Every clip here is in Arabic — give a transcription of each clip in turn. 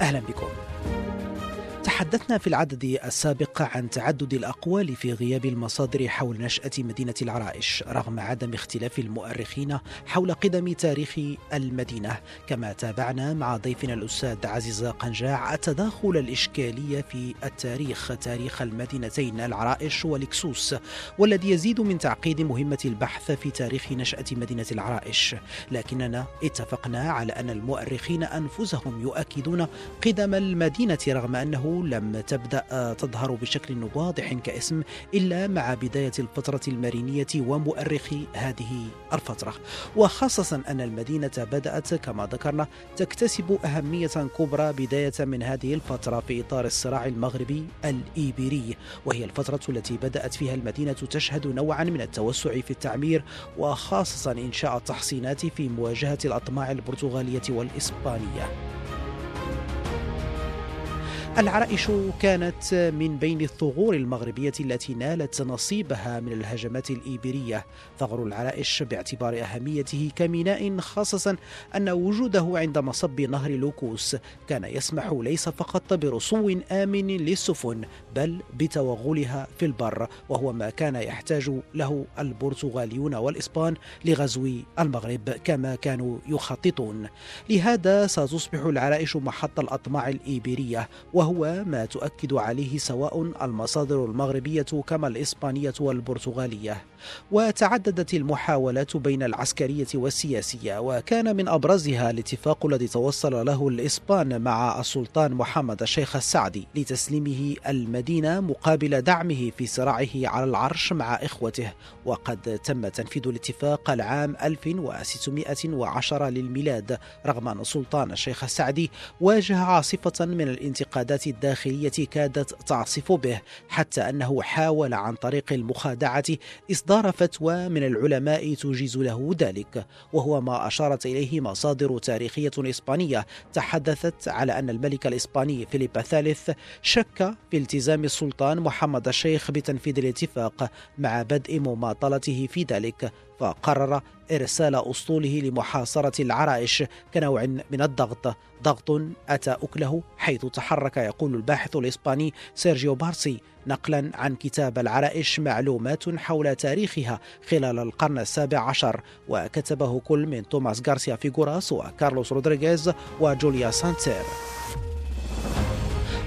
أهلا بكم. تحدثنا في العدد السابق عن تعدد الأقوال في غياب المصادر حول نشأة مدينة العرائش رغم عدم اختلاف المؤرخين حول قدم تاريخ المدينة. كما تابعنا مع ضيفنا الأستاذ عزيز قنجاع التداخل الإشكالي في التاريخ تاريخ المدينتين العرائش والكسوس والذي يزيد من تعقيد مهمة البحث في تاريخ نشأة مدينة العرائش. لكننا اتفقنا على أن المؤرخين أنفسهم يؤكدون قدم المدينة رغم أنه لم تبدأ تظهر بشكل واضح كاسم إلا مع بداية الفترة المرينية ومؤرخي هذه الفترة. وخاصة أن المدينة بدأت كما ذكرنا تكتسب أهمية كبرى بداية من هذه الفترة في إطار الصراع المغربي الإيبيري وهي الفترة التي بدأت فيها المدينة تشهد نوعا من التوسع في التعمير وخاصة إنشاء التحصينات في مواجهة الأطماع البرتغالية والإسبانية. العرائش كانت من بين الثغور المغربية التي نالت نصيبها من الهجمات الإيبيرية. ثغر العرائش باعتبار أهميته كميناء خاصة أن وجوده عند مصب نهر لوكوس كان يسمح ليس فقط برسو آمن للسفن بل بتوغلها في البر وهو ما كان يحتاج له البرتغاليون والإسبان لغزو المغرب كما كانوا يخططون. لهذا ستصبح العرائش محط الأطماع الإيبيرية وهو ما تؤكد عليه سواء المصادر المغربية كما الإسبانية والبرتغالية. وتعددت المحاولات بين العسكرية والسياسية وكان من أبرزها الاتفاق الذي توصل له الإسبان مع السلطان محمد الشيخ السعدي لتسليمه المدينة مقابل دعمه في صراعه على العرش مع إخوته. وقد تم تنفيذ الاتفاق العام 1610 للميلاد رغم أن السلطان الشيخ السعدي واجه عاصفة من الانتقادات الداخلية كادت تعصف به حتى أنه حاول عن طريق المخادعة إصدار فتوى من العلماء تجيز له ذلك وهو ما أشارت إليه مصادر تاريخية إسبانية. تحدثت على أن الملك الإسباني فيليب الثالث شك في التزام السلطان محمد الشيخ بتنفيذ الاتفاق مع بدء مماطلته في ذلك. فقرر إرسال أسطوله لمحاصرة العرائش كنوع من الضغط. ضغط أتى أكله حيث تحرك يقول الباحث الإسباني سيرجيو بارسي نقلا عن كتاب العرائش معلومات حول تاريخها خلال القرن السابع عشر. وكتبه كل من توماس غارسيا فيغوراس وكارلوس رودريغيز وجوليا سانتير.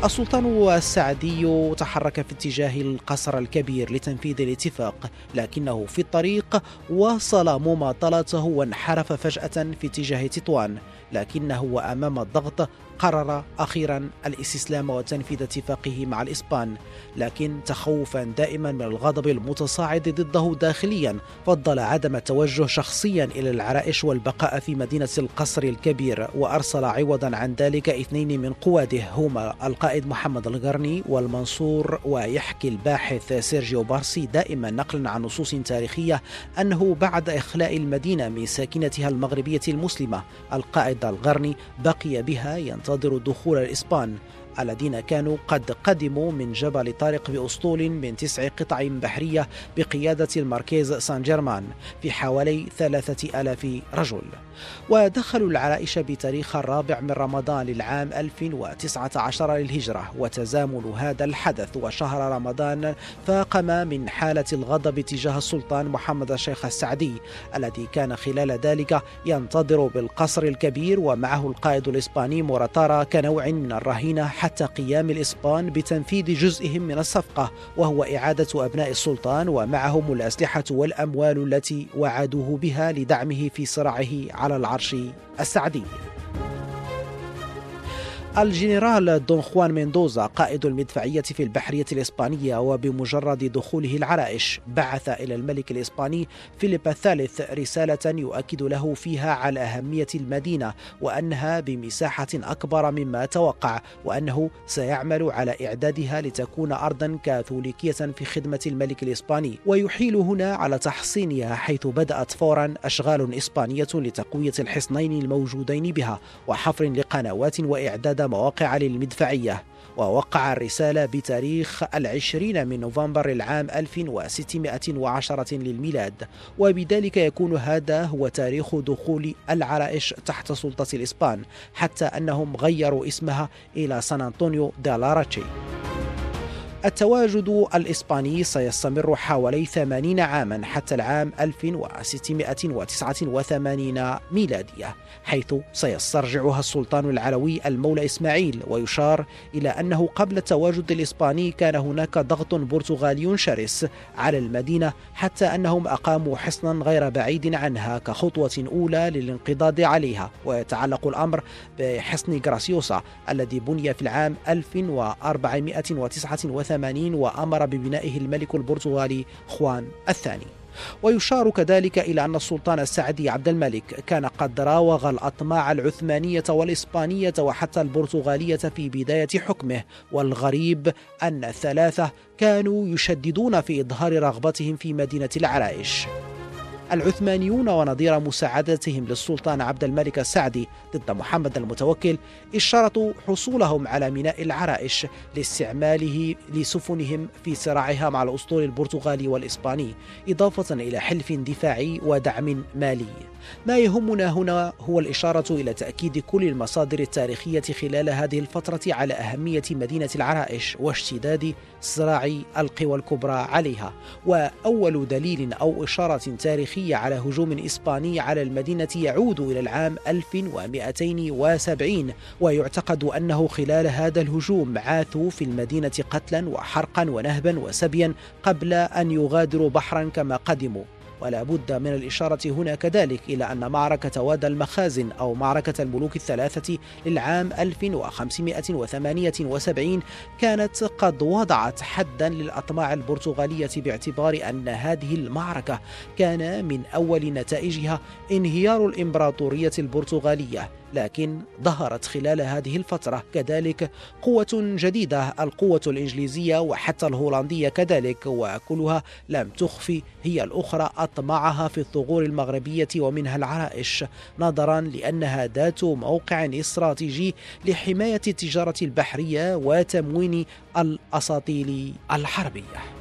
السلطان السعدي تحرك في اتجاه القصر الكبير لتنفيذ الاتفاق لكنه في الطريق واصل مماطلته وانحرف فجأة في اتجاه تطوان لكنه وأمام الضغط قرر أخيرا الإستسلام وتنفيذ اتفاقه مع الإسبان لكن تخوفا دائما من الغضب المتصاعد ضده داخليا فضل عدم التوجه شخصيا إلى العرائش والبقاء في مدينة القصر الكبير وأرسل عوضا عن ذلك اثنين من قواده هما القائد محمد القرني والمنصور ويحكي الباحث سيرجيو بارسي دائما نقلا عن نصوص تاريخية أنه بعد إخلاء المدينة من ساكنتها المغربية المسلمة القائد الغرني بقي بها ينتظر ينتظر دخول الإسبان. الذين كانوا قد قدموا من جبل طارق بأسطول من تسع قطع بحرية بقيادة الماركيز سان جيرمان في حوالي ثلاثة ألاف رجل. ودخلوا العرائش بتاريخ الرابع من رمضان للعام 1019 للهجرة وتزامن هذا الحدث. وشهر رمضان فاقم من حالة الغضب تجاه السلطان محمد الشيخ السعدي الذي كان خلال ذلك ينتظر بالقصر الكبير ومعه القائد الإسباني موراتارا كنوع من الرهينة حتى قيام الإسبان بتنفيذ جزء من الصفقة وهو إعادة أبناء السلطان ومعهم الأسلحة والأموال التي وعدوه بها لدعمه في صراعه على العرش السعدي. الجنرال دون خوان ميندوزا قائد المدفعية في البحرية الإسبانية وبمجرد دخوله العرائش بعث إلى الملك الإسباني فيليب الثالث رسالة يؤكد له فيها على أهمية المدينة وأنها بمساحة أكبر مما توقع وأنه سيعمل على إعدادها لتكون أرضا كاثوليكية في خدمة الملك الإسباني. ويحيل هنا على تحصينها حيث بدأت فورا أشغال إسبانية لتقوية الحصنين الموجودين بها وحفر لقنوات وإعداد مواقع للمدفعية ووقع الرسالة بتاريخ العشرين من نوفمبر العام 1610 للميلاد. وبذلك يكون هذا هو تاريخ دخول العرائش تحت سلطة الإسبان حتى أنهم غيروا اسمها إلى سان أنطونيو دالاراتشي التواجد الإسباني سيستمر حوالي 80 عاما حتى العام 1689 ميلادية حيث سيسترجعها السلطان العلوي المولى إسماعيل ويشار إلى أنه قبل التواجد الإسباني كان هناك ضغط برتغالي شرس على المدينة حتى أنهم أقاموا حصنا غير بعيد عنها كخطوة أولى للانقضاض عليها. ويتعلق الأمر بحصن غراسيوسا الذي بني في العام 1489 1980 وأمر ببنائه الملك البرتغالي خوان الثاني. ويشار كذلك إلى أن السلطان السعدي عبد الملك كان قد راوغ الأطماع العثمانية والإسبانية وحتى البرتغالية في بداية حكمه والغريب أن الثلاثة كانوا يشددون في إظهار رغبتهم في مدينة العرائش. العثمانيون ونظير مساعدتهم للسلطان عبد الملك السعدي ضد محمد المتوكل اشترطوا حصولهم على ميناء العرائش لاستعماله لسفنهم في صراعها مع الأسطول البرتغالي والإسباني إضافة إلى حلف دفاعي ودعم مالي. ما يهمنا هنا هو الإشارة إلى تأكيد كل المصادر التاريخية خلال هذه الفترة على أهمية مدينة العرائش واشتداد صراع القوى الكبرى عليها. وأول دليل أو إشارة تاريخية على هجوم إسباني على المدينة يعود إلى العام 1270 ويعتقد أنه خلال هذا الهجوم عاثوا في المدينة قتلا وحرقا ونهبا وسبيا قبل أن يغادروا بحرا كما قدموا. ولا بد من الإشارة هنا كذلك إلى أن معركة وادى المخازن أو معركة الملوك الثلاثة للعام 1578 كانت قد وضعت حدا للأطماع البرتغالية باعتبار أن هذه المعركة كان من أول نتائجها انهيار الإمبراطورية البرتغالية. لكن ظهرت خلال هذه الفترة. كذلك قوة جديدة القوة الإنجليزية وحتى الهولندية كذلك وكلها لم تخفي هي الأخرى أطمعها في الثغور المغربية ومنها العرائش نظرا لأنها ذات موقع استراتيجي لحماية التجارة البحرية وتموين الأساطيل الحربية.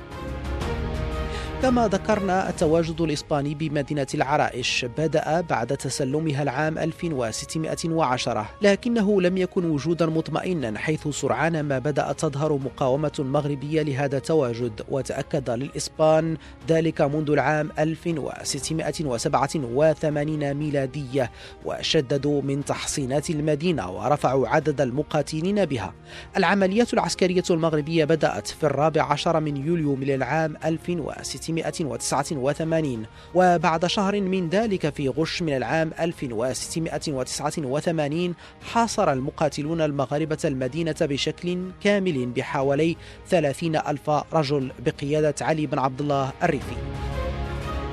كما ذكرنا التواجد الإسباني بمدينة العرائش بدأ بعد تسلمها العام 1610 لكنه لم يكن وجودا مطمئنا حيث سرعان ما بدأت تظهر مقاومة مغربية لهذا التواجد وتأكد للإسبان ذلك منذ العام 1687 ميلادية وشددوا من تحصينات المدينة ورفعوا عدد المقاتلين بها. العمليات العسكرية المغربية بدأت في الرابع عشر من يوليو من العام 1600 1689 وبعد شهر من ذلك في غش من العام 1689 حاصر المقاتلون المغاربة المدينة بشكل كامل بحوالي 30 ألف رجل بقيادة علي بن عبد الله الريفي.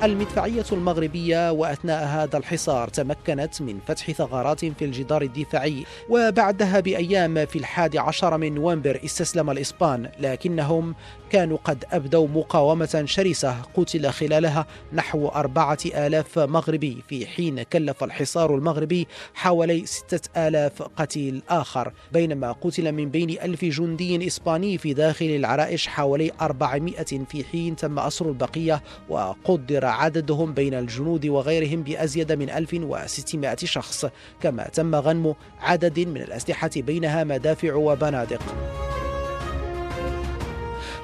المدفعية المغربية وأثناء هذا الحصار تمكنت من فتح ثغرات في الجدار الدفاعي وبعدها بأيام في الحادي عشر من نوفمبر استسلم الإسبان لكنهم كانوا قد أبدوا مقاومة شرسة قتل خلالها نحو أربعة آلاف مغربي في حين كلف الحصار المغربي حوالي ستة آلاف قتيل آخر. بينما قتل من بين ألف جندي إسباني في داخل العرائش حوالي أربعمائة في حين تم أسر البقية وقدر عددهم بين الجنود وغيرهم بأزيد من 1600 شخص كما تم غنم عدد من الأسلحة بينها مدافع وبنادق.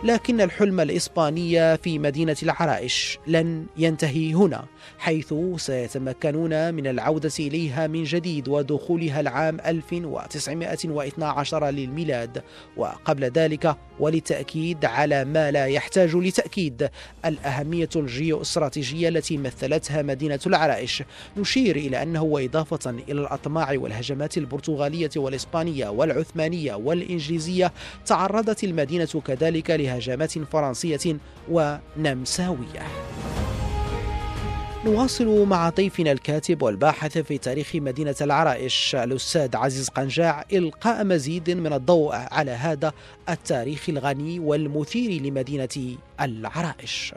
لكن الحلم الإسباني في مدينة العرائش لن ينتهي هنا حيث سيتمكنون من العودة إليها من جديد ودخولها العام 1912 للميلاد. وقبل ذلك وللتأكيد على ما لا يحتاج لتأكيد الأهمية الجيوستراتيجية التي مثلتها مدينة العرائش. نشير إلى أنه وإضافة إلى الأطماع والهجمات البرتغالية والإسبانية والعثمانية والإنجليزية تعرضت المدينة كذلك لهجمات فرنسية ونمساوية. نواصل مع ضيفنا الكاتب والباحث في تاريخ مدينة العرائش الأستاذ عزيز قنجاع. إلقاء مزيد من الضوء على هذا التاريخ الغني والمثير لمدينة العرائش.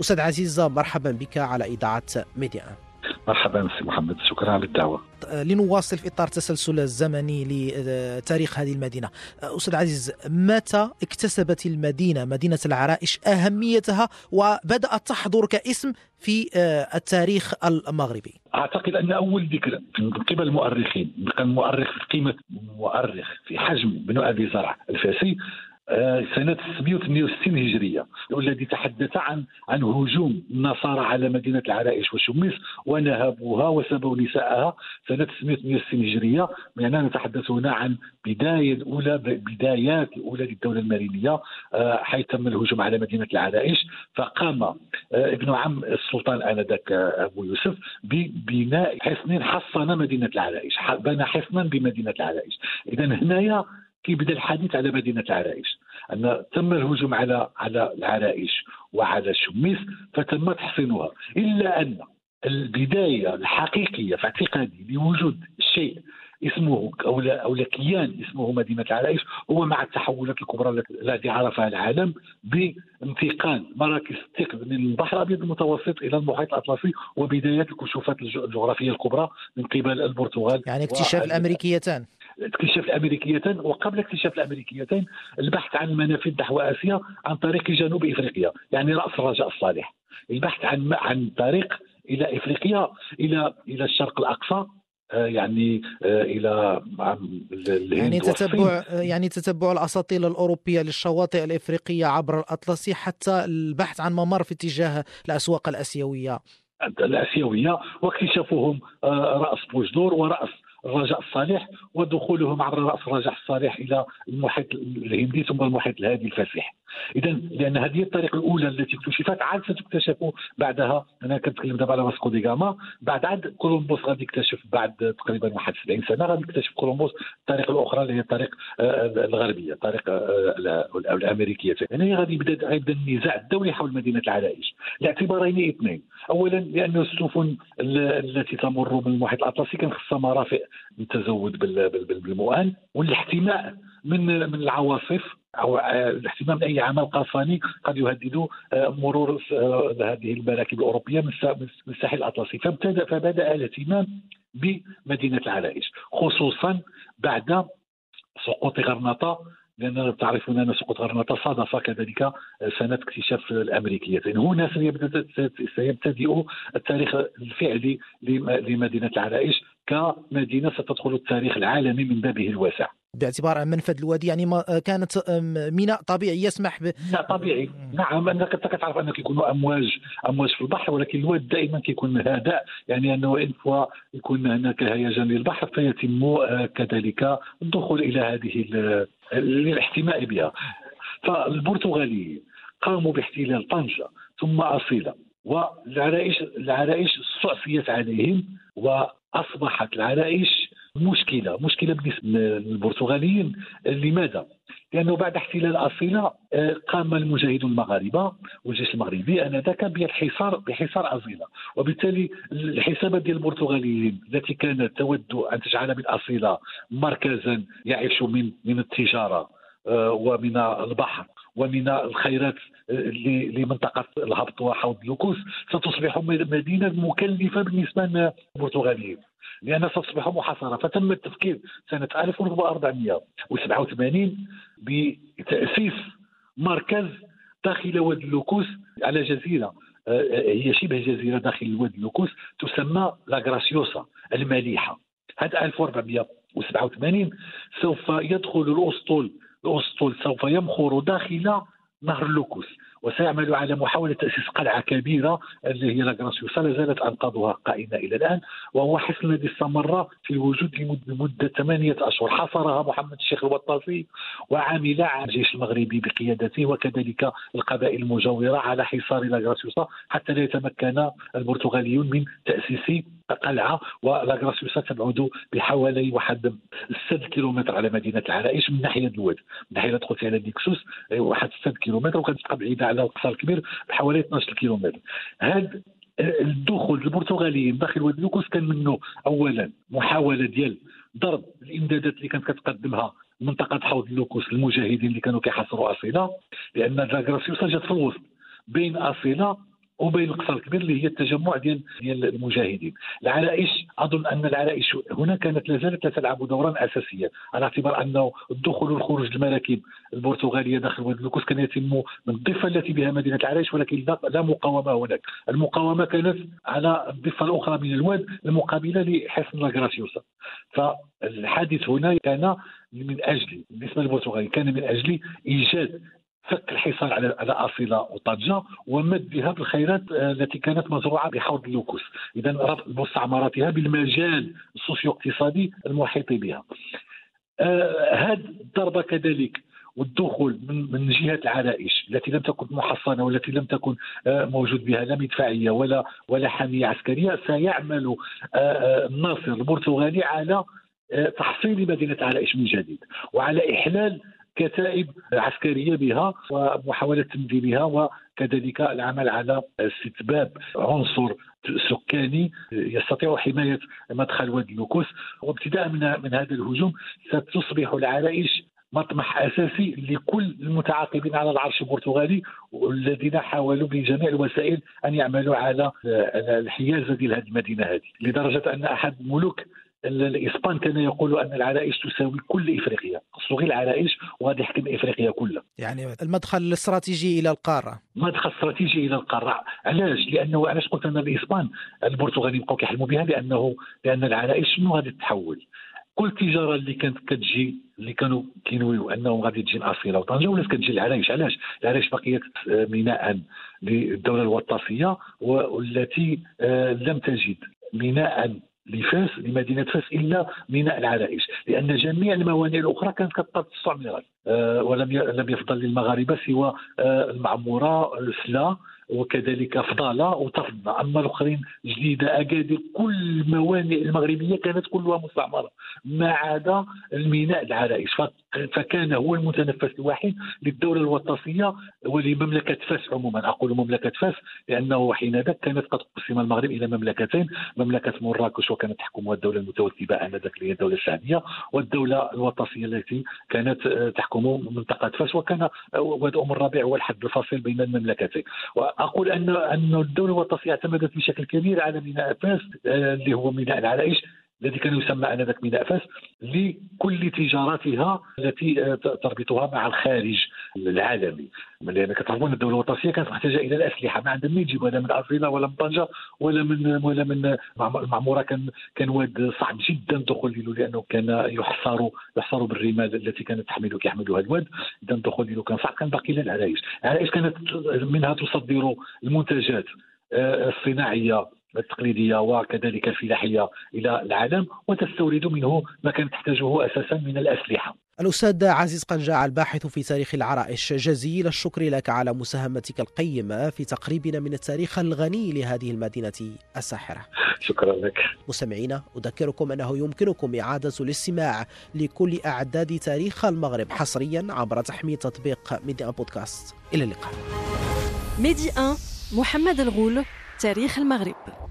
أستاذ عزيز مرحبا بك على إذاعة ميديا. مرحبا سي محمد شكرا على الدعوة. لنواصل في إطار التسلسل الزمني لتاريخ هذه المدينة. أستاذ عزيز متى اكتسبت المدينة مدينة العرائش أهميتها وبدأت تحضر كاسم في التاريخ المغربي؟ أعتقد أن أول ذكر من قبل المؤرخين كان مؤرخ في قيمة مؤرخ في حجم بن أبي زرع الفاسي آه، سنة 668 هجرية والذي تحدث عن عن هجوم النصارى على مدينة العرائش وشمس ونهبوها وسبوا نساءها سنة 660 هجرية يعني نتحدث هنا عن بداية الأولى بدايات الأولى للدولة المارينية آه، حيث تم الهجوم على مدينة العرائش. فقام آه، ابن عم السلطان آنذاك أبو يوسف ببناء حصن حصن مدينة العرائش بنى حصنا بمدينة العرائش. إذا هنايا كيبدا الحديث على مدينة العرائش أن تم الهجوم على على العرائش وعلى شميس فتم تحصينها. إلا أن البداية الحقيقية في اعتقادي لوجود شيء اسمه أو أو كيان اسمه مدينة العرائش هو مع التحولات الكبرى التي عرفها العالم بانتقال مراكز الثقب من البحر الأبيض المتوسط إلى المحيط الأطلسي وبدايات الكشوفات الجغرافية الكبرى من قبل البرتغال يعني اكتشاف الامريكيتان اكتشاف الأمريكيتين وقبل اكتشاف الأمريكيتين البحث عن المنافذ نحو آسيا عن طريق جنوب إفريقيا يعني رأس الرجاء الصالح. البحث عن عن طريق إلى إفريقيا إلى إلى الشرق الأقصى آه، يعني آه، إلى يعني تتبع يعني تتبع الأساطيل الأوروبية للشواطئ الإفريقية عبر الاطلسي حتى البحث عن ممر في اتجاه الأسواق الآسيوية. الآسيوية واكتشافهم آه، رأس بوجدور ورأس الرجاء الصالح ودخولهم عبر راس الرجاء الصالح إلى المحيط الهندي ثم المحيط الهادي الفسيح اذا لأن هذه الطريقة الأولى التي اكتشفت عاد ستكتشف بعدها. أنا كنتكلم دابا على واسكو دي غاما. بعد عاد كولومبوس غادي يكتشف بعد تقريبا واحد 70 سنة. غادي يكتشف كولومبوس الطريقة الأخرى اللي هي الطريق آه، الغربية الطريق آه، الأمريكية. هنا غادي يبدأ غيبدا النزاع الدولي حول مدينة العرائش. لاعتبارين اثنين. اولا لأن السفن التي تمر من المحيط الأطلسي كان خصها مرافق للتزود بالمؤان والاحتماء من من العواصف أو الاحتمال من أي عمل قصاني قد يهدد آه، مرور آه، هذه المراكب الأوروبية من الساحل الأطلسي. فابتدا فبدأ الاهتمام بمدينة العرائش خصوصا بعد سقوط غرناطة لأن تعرفون أن سقوط غرناطة صادف كذلك سنة اكتشاف الأمريكية. هنا سيبتدئ التاريخ الفعلي لمدينة العرائش كمدينه ستدخل التاريخ العالمي من بابه الواسع. باعتبار منفذ الوادي يعني ما كانت ميناء طبيعي يسمح ب ميناء طبيعي. نعم انك أنت كتعرف انه كيكونوا امواج أمواج في البحر ولكن الواد دائما كيكون هادئ يعني أنه إن فوا يكون هناك هيجان للبحر فيتم آه، كذلك الدخول إلى هذه للاحتماء بها. فالبرتغاليين قاموا باحتلال طنجة ثم اصيله والعرائش العرائش استعصيت عليهم وأصبحت العرائش مشكلة مشكلة بالنسبة للبرتغاليين. لماذا؟ لأنه بعد احتلال اصيله آه، قام المجاهدون المغاربة والجيش المغربي آنذاك بالحصار بحصار اصيله وبالتالي الحسابات ديال البرتغاليين التي كانت تود أن تجعل من اصيله مركزا يعيش من من التجارة آه، ومن البحر. ومن الخيرات آه، لمنطقة الهبط وحوض لوكوس ستصبح مدينة مكلفة بالنسبة للبرتغاليين لأنها ستصبح محاصرة فتم التفكير سنة 1487 بتأسيس مركز داخل وادي اللوكوس على جزيرة آه، هي شبه جزيرة داخل وادي اللوكوس تسمى لاغراسيوسا المالحة هذا 1487 سوف يدخل الأسطول الأسطول سوف يمخر داخل نهر اللوكوس وسيعمل على محاولة تأسيس قلعة كبيرة اللي هي لاغراسيوسا لا زالت أنقاضها قائمة إلى الآن وهو حصن الذي استمر في الوجود لمدة ثمانية أشهر. حصرها محمد الشيخ الوطاسي وعمل على الجيش المغربي بقيادته وكذلك القبائل المجاورة على حصار لاغراسيوسا حتى لا يتمكن البرتغاليون من تأسيس قلعة ولاغراسيوسا تبعد بحوالي واحد 6 كيلومتر على مدينة العرائش من ناحية الواد من ناحية دخلت على ديكسوس واحد 6 كيلومتر وكانت بعيدة على القصر الكبير بحوالي 12 كيلومتر. هذا الدخول البرتغاليين داخل وادي لوكوس كان منه اولا محاولة ديال ضرب الإمدادات اللي كانت كتقدمها منطقة حوض لوكوس للمجاهدين اللي كانوا كيحاصروا أصيلة لأن لاغراسيوسا جات في الوسط بين أصيلة وبين القصر الكبير اللي هي التجمع ديال ديال المجاهدين. العرائش أظن أن العرائش هنا كانت لا زالت تلعب دورا أساسيا. على اعتبار انه الدخول والخروج المراكب البرتغالية داخل وادي لوكوس كان يتم من الضفة التي بها مدينة العرائش ولكن لا مقاومة هناك. المقاومة كانت على الضفة الأخرى من الواد المقابلة لحصن لاغراسيوسا فالحادث هنا كان من أجل بالنسبة للبرتغاليين كان من أجل إيجاد الحصار على على اصيله وطنجه ومدها بالخيرات آه، التي كانت مزروعة بحوض اللوكوس. اذا ربط مستعمراتها بالمجال السوسيو اقتصادي المحيط بها هذه آه الضربة كذلك والدخول من من جهة العرائش التي لم تكن محصنة والتي لم تكن آه، موجود بها لا مدفعية ولا ولا حامية عسكرية سيعمل آه، الناصر البرتغالي على تحصيل مدينة عرائش من جديد. وعلى إحلال كتائب عسكرية بها ومحاولة تمديدها وكذلك العمل على استتباب عنصر سكاني يستطيع حماية مدخل وادي لوكوس وابتداء من من هذا الهجوم ستصبح العرائش مطمح أساسي لكل المتعاقبين على العرش البرتغالي والذين حاولوا بجميع الوسائل أن يعملوا على الحيازه ديال هذه المدينة هذه. لدرجة أن أحد الملوك الاسبان كان يقول أن العرائش تساوي كل إفريقيا. صغير العرائش وغادي يحكم إفريقيا كلها. يعني المدخل الاستراتيجي إلى القارة. مدخل استراتيجي إلى القارة. علاش؟ لأنه علاش قلت أن الإسبان البرتغاليين بقاو كيحلموا بها لأنه لأن العرائش شنو غادي تتحول؟ كل التجاره اللي كانت كتجي اللي كانوا كينويو أنهم غادي تجي اصيله وطنجه ولات كتجي العرايش علاش؟ العرايش بقيت ميناء للدولة الوطاسيه والتي آه، لم تجد ميناء لفاس لمدينة فاس إلا ميناء العرائش لأن جميع الموانئ الأخرى كانت كتطرد أه ولم لم يفضل للمغاربة سوى أه المعمورة سلا وكذلك فضالة وتفضل أما الأخرين جديدة أكادير كل الموانئ المغربية كانت كلها مستعمرة ما عدا الميناء العرائش فكان هو المتنفس الوحيد للدولة الوطاسيه ولمملكة فاس عموما. أقول مملكة فاس لأنه حينذاك كانت قد قسم المغرب إلى مملكتين مملكة مراكش وكانت تحكمها الدولة المتوثبه آنذاك اللي هي الدولة السعدية والدولة الوطاسيه التي كانت تحكم منطقه فاس وكان ام الربيع هو الحد الفاصل بين المملكتين. أقول أن أن الدولة الوطاسيه اعتمدت بشكل كبير على ميناء فاس آه، اللي هو ميناء العرائش. الذي كان يسمى آنذاك ميناء فاس لكل تجاراتها التي آه، تربطها مع الخارج العالمي. لأن كتعرفون الدولة الوطنية كانت محتاجة إلى الأسلحة. ما عندهم ما يجيب ولا من ارفيلا ولا من طنجة ولا من ولا من المعموره كان كان واد صعب جدا الدخول له لأنه كان يحصر يحصر بالرمال التي كانت تحمل كيحملها الواد. اذا الدخول له كان صعب كان باقي للعرايش. العرايش كانت منها تصدر المنتجات آه، الصناعية. التقليدية وكذلك الفلاحيه إلى العالم وتستورد منه ما كانت تحتاجه أساسا من الأسلحة. الأستاذ عزيز قنجاع الباحث في تاريخ العرائش. جزيل الشكر لك على مساهمتك القيمة في تقريبنا من التاريخ الغني لهذه المدينة الساحرة. شكرا لك. مستمعينا أذكركم أنه يمكنكم إعادة الاستماع لكل أعداد تاريخ المغرب حصريا عبر تحميل تطبيق ميدي بودكاست. إلى اللقاء. ميدي 1 محمد الغول تاريخ المغرب.